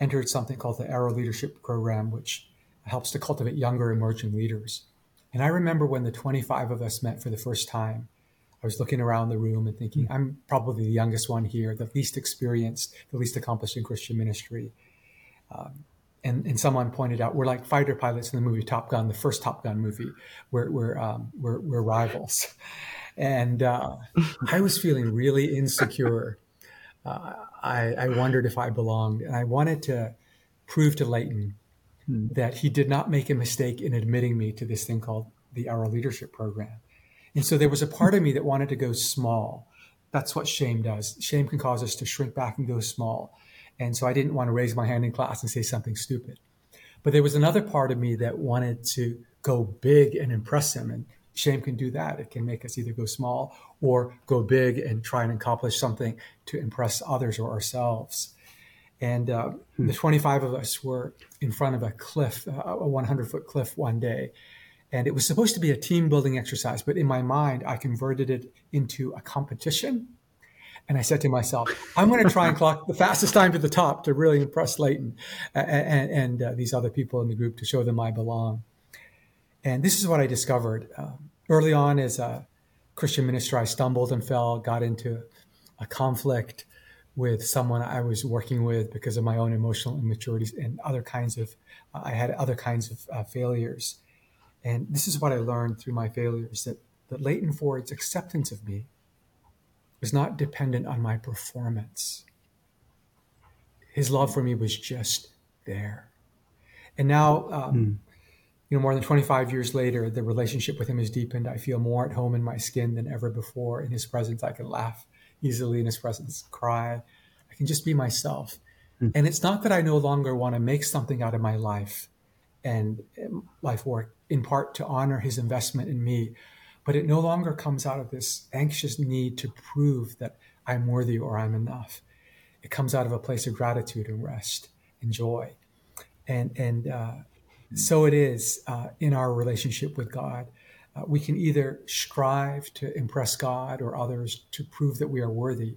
entered something called the Arrow Leadership Program, which helps to cultivate younger emerging leaders. And I remember when the 25 of us met for the first time, I was looking around the room and thinking, I'm probably the youngest one here, the least experienced, the least accomplished in Christian ministry. Um, and, and someone pointed out, we're like fighter pilots in the movie Top Gun, the first Top Gun movie. We're, we're, um, we're, we're rivals. And uh, I was feeling really insecure. Uh, I, I wondered if I belonged. And I wanted to prove to Leighton Hmm. that he did not make a mistake in admitting me to this thing called the Arrow Leadership Program. And so there was a part of me that wanted to go small. That's what shame does. Shame can cause us to shrink back and go small. And so I didn't want to raise my hand in class and say something stupid. But there was another part of me that wanted to go big and impress him. And shame can do that. It can make us either go small or go big and try and accomplish something to impress others or ourselves. And uh, hmm. the 25 of us were in front of a cliff, a 100 foot cliff one day. And it was supposed to be a team building exercise, but in my mind, I converted it into a competition. And I said to myself, I'm going to try and clock the fastest time to the top to really impress Leighton and, and, uh, these other people in the group to show them I belong. And this is what I discovered. Um, early on as a Christian minister, I stumbled and fell, got into a conflict with someone I was working with because of my own emotional immaturities and other kinds of, uh, I had other kinds of uh, failures. And this is what I learned through my failures that, that Leighton Ford's acceptance of me was not dependent on my performance. His love for me was just there. And now, um, mm. you know, more than 25 years later, the relationship with him has deepened. I feel more at home in my skin than ever before. In his presence, I can laugh easily. In his presence, cry. I can just be myself. Mm. And it's not that I no longer want to make something out of my life and um, life work in part to honor his investment in me, but it no longer comes out of this anxious need to prove that I'm worthy or I'm enough. It comes out of a place of gratitude and rest and joy. And, and uh, so it is uh, in our relationship with God. Uh, we can either strive to impress God or others to prove that we are worthy,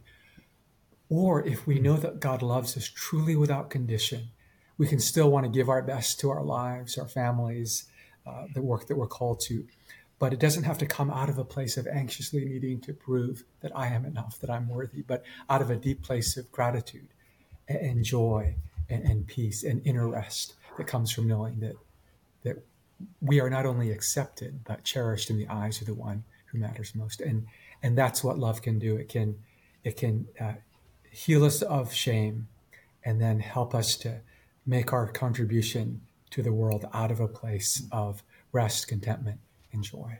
or if we know that God loves us truly without condition, we can still want to give our best to our lives, our families, uh, the work that we're called to. But it doesn't have to come out of a place of anxiously needing to prove that I am enough, that I'm worthy, but out of a deep place of gratitude and, joy and, and peace and inner rest that comes from knowing that that we are not only accepted but cherished in the eyes of the one who matters most. And and that's what love can do. It can it can uh, heal us of shame, and then help us to make our contribution to the world out of a place of rest, contentment, and joy.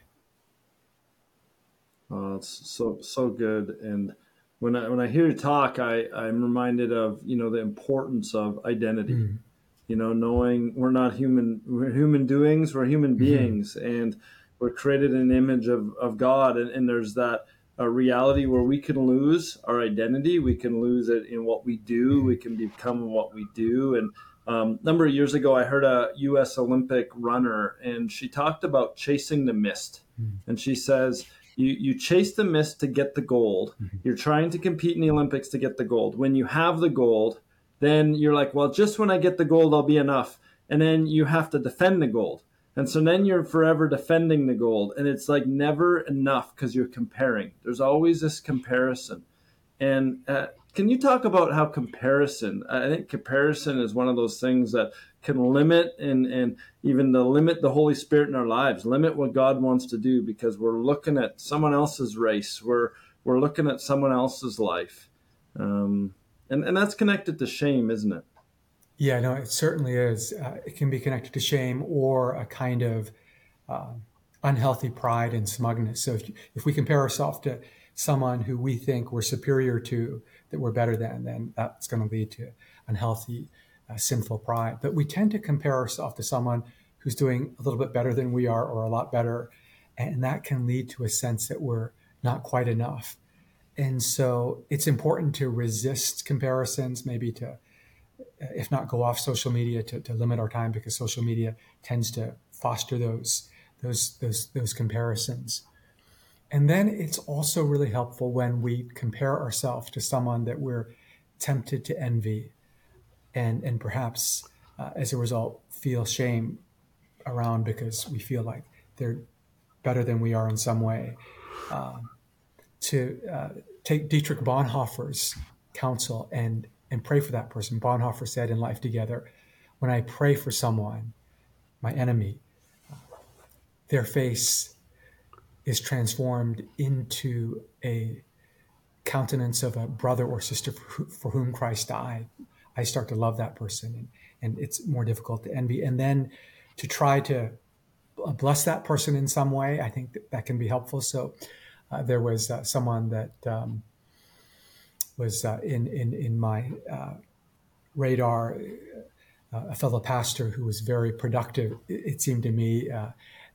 Oh, it's so so good. And when I when I hear you talk, I I'm reminded of you know the importance of identity. Mm. You know, knowing we're not human we're human doings, we're human mm-hmm. beings, and we're created in the image of of God. And, and there's that a reality where we can lose our identity, we can lose it in what we do, mm-hmm. we can become what we do, and um, a number of years ago, I heard a U.S. Olympic runner, and she talked about chasing the mist. Mm-hmm. And she says, you, you chase the mist to get the gold. Mm-hmm. You're trying to compete in the Olympics to get the gold. When you have the gold, then you're like, well, just when I get the gold, I'll be enough. And then you have to defend the gold. And so then you're forever defending the gold. And it's like never enough because you're comparing. There's always this comparison. And uh, can you talk about how comparison? I think comparison is one of those things that can limit and and even to limit the Holy Spirit in our lives, limit what God wants to do because we're looking at someone else's race, we're we're looking at someone else's life, um, and and that's connected to shame, isn't it? Yeah, no, it certainly is. Uh, it can be connected to shame or a kind of uh, unhealthy pride and smugness. So if, if we compare ourselves to someone who we think we're superior to, that we're better than, then that's going to lead to unhealthy, uh, sinful pride. But we tend to compare ourselves to someone who's doing a little bit better than we are or a lot better. And that can lead to a sense that we're not quite enough. And so it's important to resist comparisons, maybe to, uh, if not go off social media, to, to limit our time because social media tends to foster those, those, those, those comparisons. And then it's also really helpful when we compare ourselves to someone that we're tempted to envy and, and perhaps uh, as a result feel shame around because we feel like they're better than we are in some way. Um, to uh, take Dietrich Bonhoeffer's counsel and, and pray for that person. Bonhoeffer said in Life Together, when I pray for someone, my enemy, uh, their face is transformed into a countenance of a brother or sister for, whom Christ died, I start to love that person, and, and it's more difficult to envy. And then to try to bless that person in some way, I think that, that can be helpful. So uh, there was uh, someone that um, was uh, in, in, in my uh, radar, uh, a fellow pastor who was very productive, it, it seemed to me uh,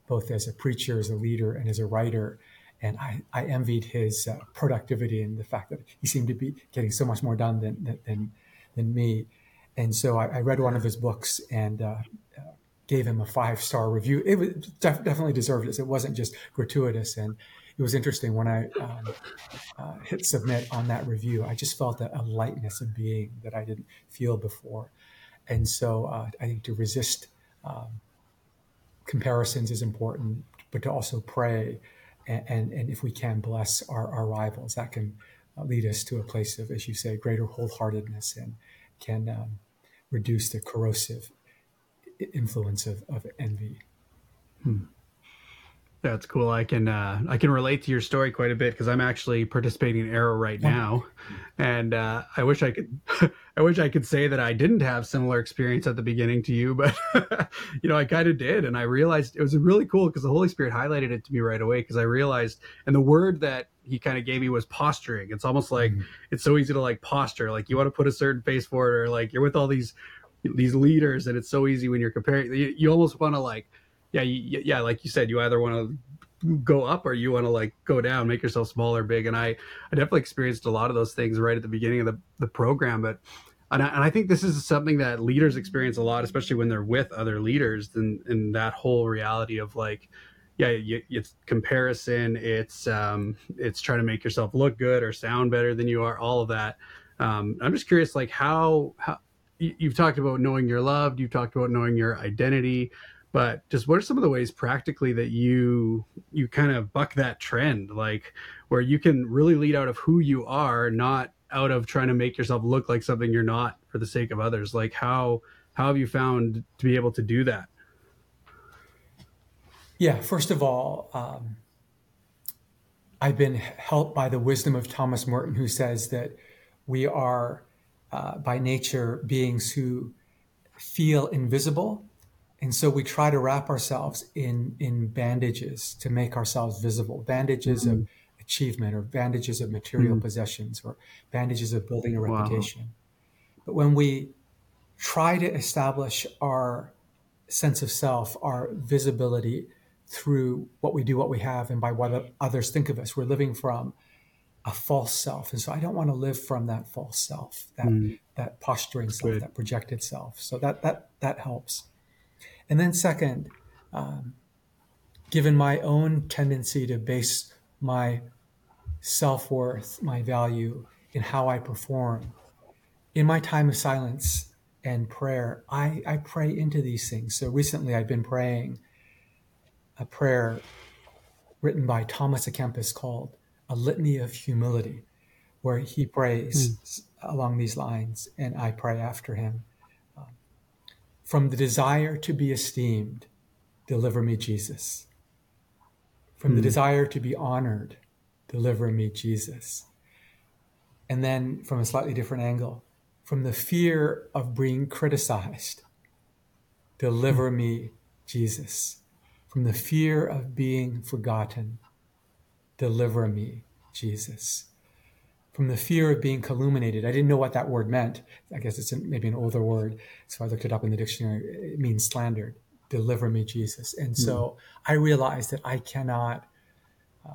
both as a preacher, as a leader, and as a writer. And I, I envied his uh, productivity and the fact that he seemed to be getting so much more done than, than, than me. And so I, I read one of his books and uh, uh, gave him a five star review. It was def- definitely deserved it. It wasn't just gratuitous. And it was interesting when I um, uh, hit submit on that review. I just felt a, a, lightness of being that I didn't feel before. And so uh, I think to resist um, comparisons is important, but to also pray and, and, and if we can bless our, our rivals, that can lead us to a place of, as you say, greater wholeheartedness and can um, reduce the corrosive influence of, of envy. Hmm. That's cool. I can uh, I can relate to your story quite a bit because I'm actually participating in Arrow right now, and uh, I wish I could I wish I could say that I didn't have similar experience at the beginning to you, but you know I kind of did, and I realized it was really cool because the Holy Spirit highlighted it to me right away because I realized, and the word that he kind of gave me was posturing. It's almost like mm-hmm. it's so easy to like posture, like you want to put a certain face forward, or like you're with all these these leaders, and it's so easy when you're comparing. You, you almost want to like yeah, you, yeah, like you said, you either want to go up or you want to like go down, make yourself smaller, big. And I, I definitely experienced a lot of those things right at the beginning of the, the program. But, and I, and I think this is something that leaders experience a lot, especially when they're with other leaders and, and that whole reality of like, yeah, you, it's comparison. It's, um, it's trying to make yourself look good or sound better than you are, all of that. Um, I'm just curious, like how, how, you've talked about knowing you're loved you've talked about knowing your identity but just what are some of the ways practically that you you kind of buck that trend? Like where you can really lead out of who you are not out of trying to make yourself look like something you're not for the sake of others. Like how how have you found to be able to do that? Yeah first of all um, i've been helped by the wisdom of thomas merton who says that we are uh, by nature beings who feel invisible and so we try to wrap ourselves in in bandages to make ourselves visible bandages mm-hmm. of achievement or bandages of material mm-hmm. possessions or bandages of building a reputation wow. but when we try to establish our sense of self our visibility through what we do what we have and by what others think of us we're living from a false self and so i don't want to live from that false self that mm. that posturing self Good. that projected self so that that that helps and then, second, um, given my own tendency to base my self worth, my value in how I perform, in my time of silence and prayer, I, I pray into these things. So recently I've been praying a prayer written by Thomas à Kempis called A Litany of Humility, where he prays mm. along these lines, and I pray after him. From the desire to be esteemed, deliver me, Jesus. From mm. the hmm. desire to be honored, deliver me, Jesus. And then from a slightly different angle, from the fear of being criticized, deliver mm. me, Jesus. From the fear of being forgotten, deliver me, Jesus from the fear of being calumniated. I didn't know what that word meant. I guess it's maybe an older word. So I looked it up in the dictionary. It means slandered. Deliver me, Jesus. And so mm. I realized that I cannot uh,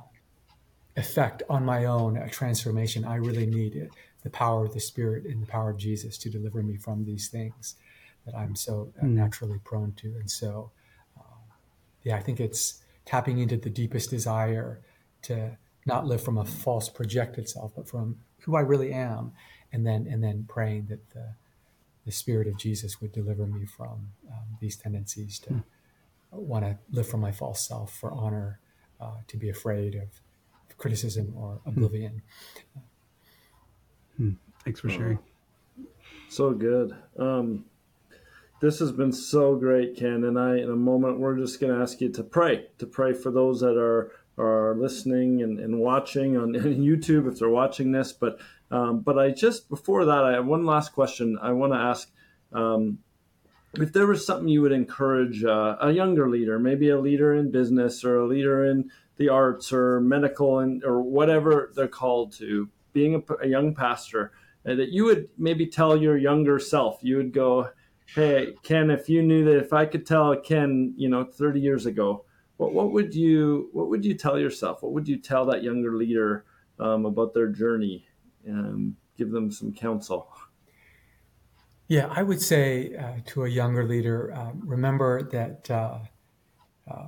effect on my own a transformation. I really need it, the power of the Spirit and the power of Jesus to deliver me from these things that I'm so uh, mm. naturally prone to. And so, uh, yeah, I think it's tapping into the deepest desire to not live from a false projected self, but from who I really am, and then and then praying that the the Spirit of Jesus would deliver me from um, these tendencies to mm. want to live from my false self for honor, uh, to be afraid of criticism or hmm. oblivion. Mm. Thanks for sharing. So good. Um, this has been so great, Ken. And I, in a moment, we're just going to ask you to pray, to pray for those that are are listening and, and watching on YouTube if they're watching this. But um, but I just before that, I have one last question. I want to ask um, if there was something you would encourage uh, a younger leader, maybe a leader in business or a leader in the arts or medical and or whatever they're called to, being a, a young pastor, uh, that you would maybe tell your younger self. You would go, "Hey, Ken, if you knew that if I could tell Ken, you know, 30 years ago." What, what would you what would you tell yourself? What would you tell that younger leader um, about their journey? Um, give them some counsel. Yeah, I would say uh, to a younger leader, uh, remember that uh, uh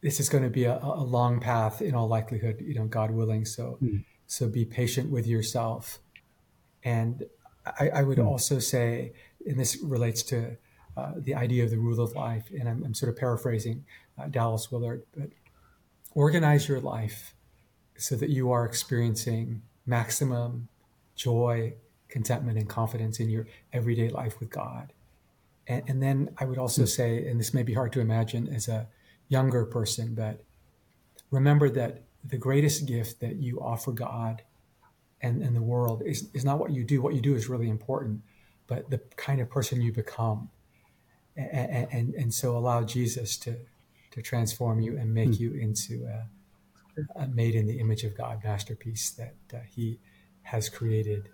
this is going to be a, a, long path in all likelihood. You know, God willing. So, mm. so be patient with yourself. And I, I would mm. also say, and this relates to uh, the idea of the rule of life, and I'm, I'm sort of paraphrasing uh, Dallas Willard, but organize your life so that you are experiencing maximum joy, contentment, and confidence in your everyday life with God. And, and then I would also say, and this may be hard to imagine as a younger person, but remember that the greatest gift that you offer God and, and the world is, is not what you do. What you do is really important, but the kind of person you become. And, and, and so allow Jesus to, to transform you and make mm. you into a, a, made in the image of God masterpiece that uh, He has created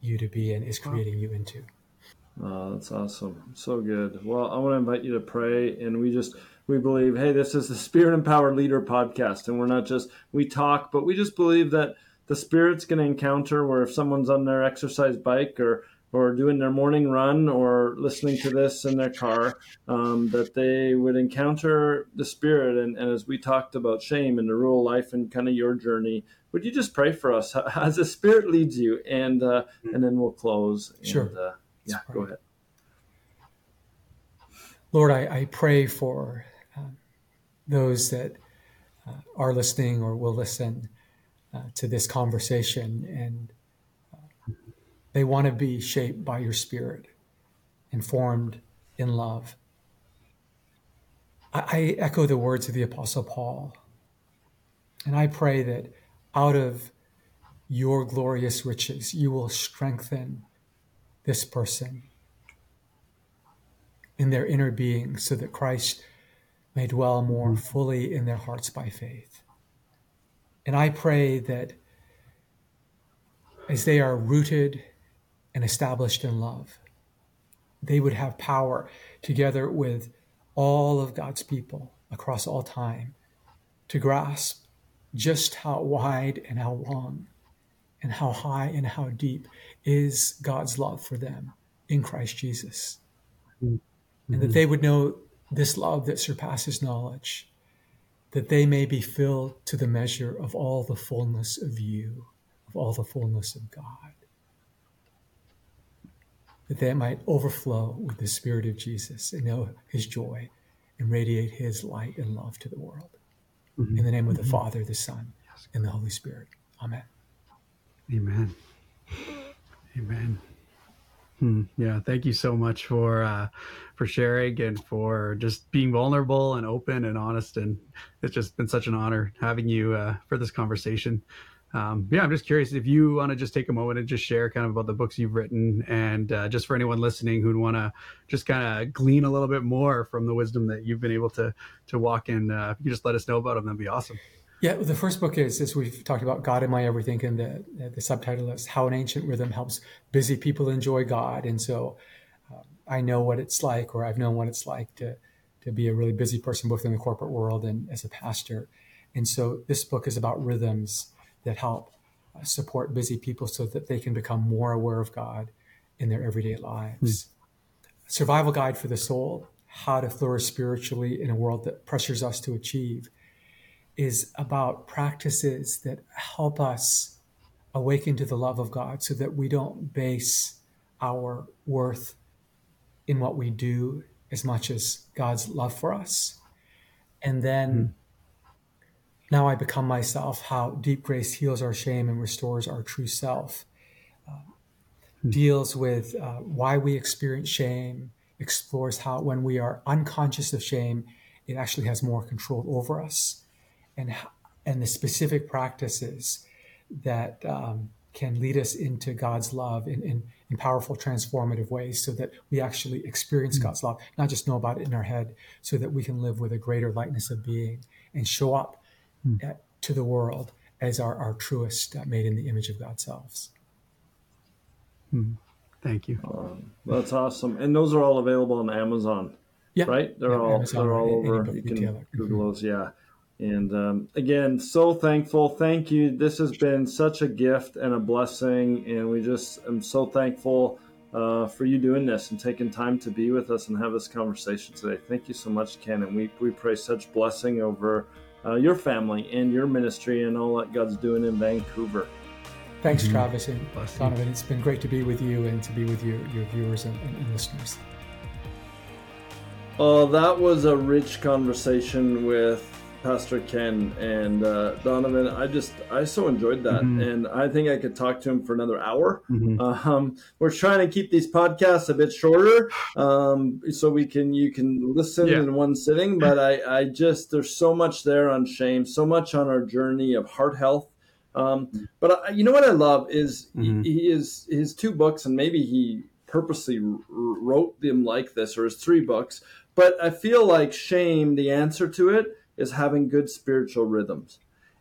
you to be and is creating you into. Oh, that's awesome. So good. Well, I want to invite you to pray. And we just, we believe, hey, this is the Spirit Empowered Leader podcast. And we're not just, we talk, but we just believe that the Spirit's going to encounter where if someone's on their exercise bike or, or doing their morning run or listening to this in their car, um, that they would encounter the Spirit. And, and as we talked about shame and the rule of life and kind of your journey, would you just pray for us as the Spirit leads you? And, uh, and then we'll close. Sure. Uh, yeah, go ahead. Lord, I, I pray for um, those that uh, are listening or will listen uh, to this conversation and they want to be shaped by your spirit, informed in love. I, I echo the words of the Apostle Paul, and I pray that out of your glorious riches, you will strengthen this person in their inner being so that Christ may dwell more fully in their hearts by faith. And I pray that as they are rooted and established in love, they would have power together with all of God's people across all time to grasp just how wide and how long and how high and how deep is God's love for them in Christ Jesus. Mm-hmm. And that they would know this love that surpasses knowledge, that they may be filled to the measure of all the fullness of you, of all the fullness of God. That they might overflow with the Spirit of Jesus and know his joy and radiate his light and love to the world. Mm-hmm. In the name of the mm-hmm. Father, the Son, and the Holy Spirit. Amen. Amen. Amen. Hmm. Yeah, thank you so much for uh, for sharing and for just being vulnerable and open and honest. And it's just been such an honor having you uh, for this conversation. Um, yeah, I'm just curious if you want to just take a moment and just share kind of about the books you've written, and uh, just for anyone listening who'd want to just kind of glean a little bit more from the wisdom that you've been able to to walk in. Uh, if you just let us know about them, that'd be awesome. Yeah, the first book is, as we've talked about, God in My Everything, and the, the subtitle is How an Ancient Rhythm Helps Busy People Enjoy God. And so um, I know what it's like, or I've known what it's like to, to be a really busy person, both in the corporate world and as a pastor. And so this book is about rhythms that help support busy people so that they can become more aware of God in their everyday lives. Mm. Survival Guide for the Soul How to Flourish Spiritually in a World That Pressures Us to Achieve is about practices that help us awaken to the love of God so that we don't base our worth in what we do as much as God's love for us. And then mm. Now I become myself, how deep grace heals our shame and restores our true self. Uh. Deals with uh, why we experience shame, explores how when we are unconscious of shame, it actually has more control over us and and the specific practices that um, can lead us into God's love in, in, in, powerful, transformative ways so that we actually experience mm-hmm. God's love, not just know about it in our head, so that we can live with a greater lightness of being and show up mm-hmm. to the world as our, our truest, uh, made in the image of God's selves. Mm-hmm. Thank you. Um, that's awesome. And those are all available on Amazon. Yeah. Right? They're yeah, all Amazon they're all over. You can Google mm-hmm. those. Yeah. And um, again, so thankful. Thank you. This has been such a gift and a blessing. And we just am so thankful uh, for you doing this and taking time to be with us and have this conversation today. Thank you so much, Ken. And we, we pray such blessing over uh, your family and your ministry and all that God's doing in Vancouver. Thanks, mm-hmm. Travis and Daunavan. It's been great to be with you and to be with your, your viewers and, and, and listeners. Oh, that was a rich conversation with Pastor Ken and uh, Daunavan. I just I so enjoyed that, mm-hmm. and I think I could talk to him for another hour. Mm-hmm. Um, we're trying to keep these podcasts a bit shorter, um, so we can you can listen yeah. in one sitting. But I I just there's so much there on shame, so much on our journey of heart health. Um, but I, you know what I love is mm-hmm. he, he is his two books, and maybe he purposely wrote them like this, or his three books. But I feel like shame, the answer to it is having good spiritual rhythms,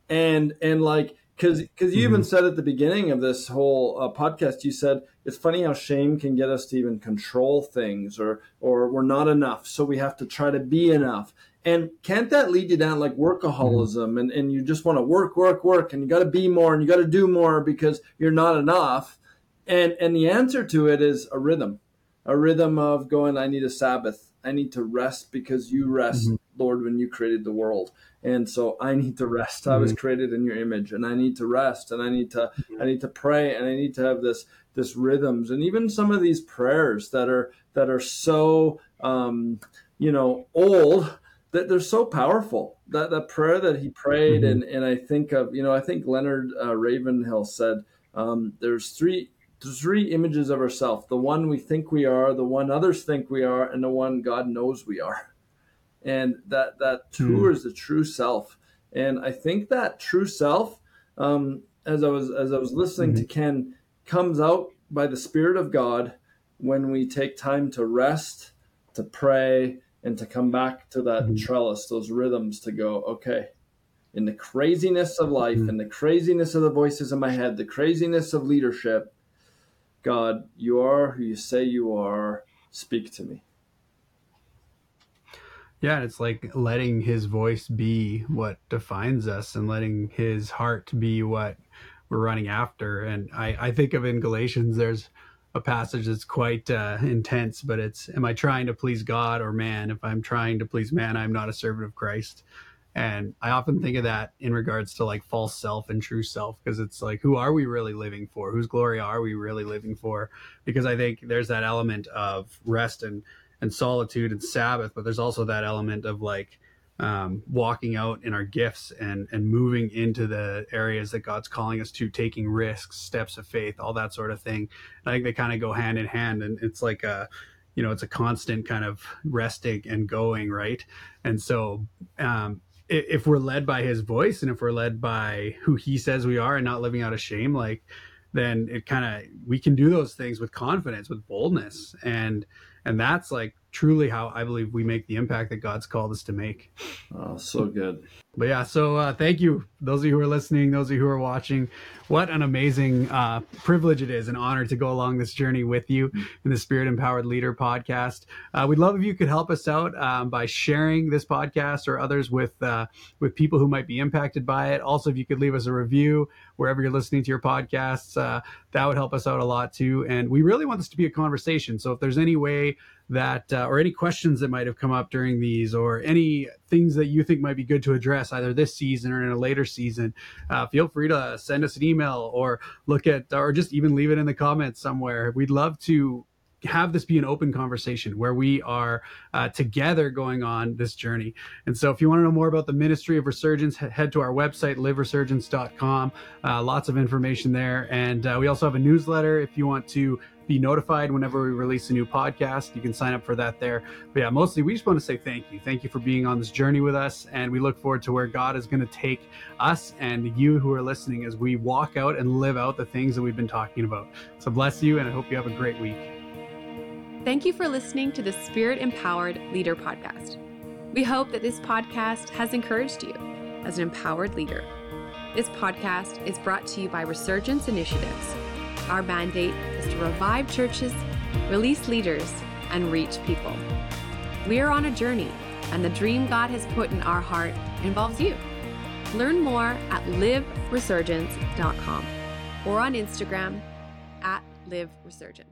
and and like because because you mm-hmm. even said at the beginning of this whole uh, podcast, you said it's funny how shame can get us to even control things, or or we're not enough, so we have to try to be enough. And can't that lead you down like workaholism mm-hmm. and, and you just want to work, work, work, and you got to be more and you got to do more because you're not enough? And and the answer to it is a rhythm, a rhythm of going. I need a Sabbath. I need to rest because you rest, mm-hmm. Lord, when you created the world. And so I need to rest. Mm-hmm. I was mm-hmm. created in your image, and I need to rest, and I need to mm-hmm. I need to pray, and I need to have this this rhythms, and even some of these prayers that are that are so um, you know old that they're so powerful. That that prayer that he prayed, mm-hmm. and and I think of you know I think Leonard uh, Ravenhill said um, there's three three images of ourselves the one we think we are the one others think we are and the one god knows we are and that that tour mm. is the true self and i think that true self um, as i was as i was listening mm-hmm. to ken comes out by the spirit of god when we take time to rest to pray and to come back to that mm-hmm. trellis those rhythms to go okay in the craziness of life mm-hmm. and the craziness of the voices in my head the craziness of leadership God, you are who you say you are. Speak to me. Yeah, it's like letting his voice be what defines us and letting his heart be what we're running after. And I, I think of in Galatians, there's a passage that's quite uh, intense, but it's, Am I trying to please God or man? If I'm trying to please man, I'm not a servant of Christ. And I often think of that in regards to like false self and true self, because it's like, who are we really living for? Whose glory are we really living for? Because I think there's that element of rest and, and solitude and Sabbath, but there's also that element of like um, walking out in our gifts and, and moving into the areas that God's calling us to, taking risks, steps of faith, all that sort of thing. And I think they kind of go hand in hand. And it's like a, you know, it's a constant kind of resting and going, right? And so, um, if we're led by his voice and if we're led by who he says we are and not living out of shame like then it kind of we can do those things with confidence with boldness and and that's like truly how I believe we make the impact that God's called us to make. Oh, so good. But yeah, so uh, thank you, those of you who are listening, those of you who are watching. What an amazing uh, privilege it is, an honor to go along this journey with you in the Spirit Empowered Leader podcast. Uh, we'd love if you could help us out um, by sharing this podcast or others with uh, with people who might be impacted by it. Also, if you could leave us a review wherever you're listening to your podcasts, uh, that would help us out a lot too. And we really want this to be a conversation. So if there's any way that uh, or any questions that might have come up during these or any things that you think might be good to address either this season or in a later season uh, feel free to send us an email or look at or just even leave it in the comments somewhere we'd love to have this be an open conversation where we are uh, together going on this journey. And so, if you want to know more about the Ministry of Resurgence, head to our website, liveresurgence.com. Uh, lots of information there. And uh, we also have a newsletter if you want to be notified whenever we release a new podcast. You can sign up for that there. But yeah, mostly we just want to say thank you. Thank you for being on this journey with us. And we look forward to where God is going to take us and you who are listening as we walk out and live out the things that we've been talking about. So bless you, and I hope you have a great week. Thank you for listening to the Spirit Empowered Leader Podcast. We hope that this podcast has encouraged you as an empowered leader. This podcast is brought to you by Resurgence Initiatives. Our mandate is to revive churches, release leaders, and reach people. We are on a journey, and the dream God has put in our heart involves you. Learn more at liveresurgence.com or on Instagram at liveresurgence.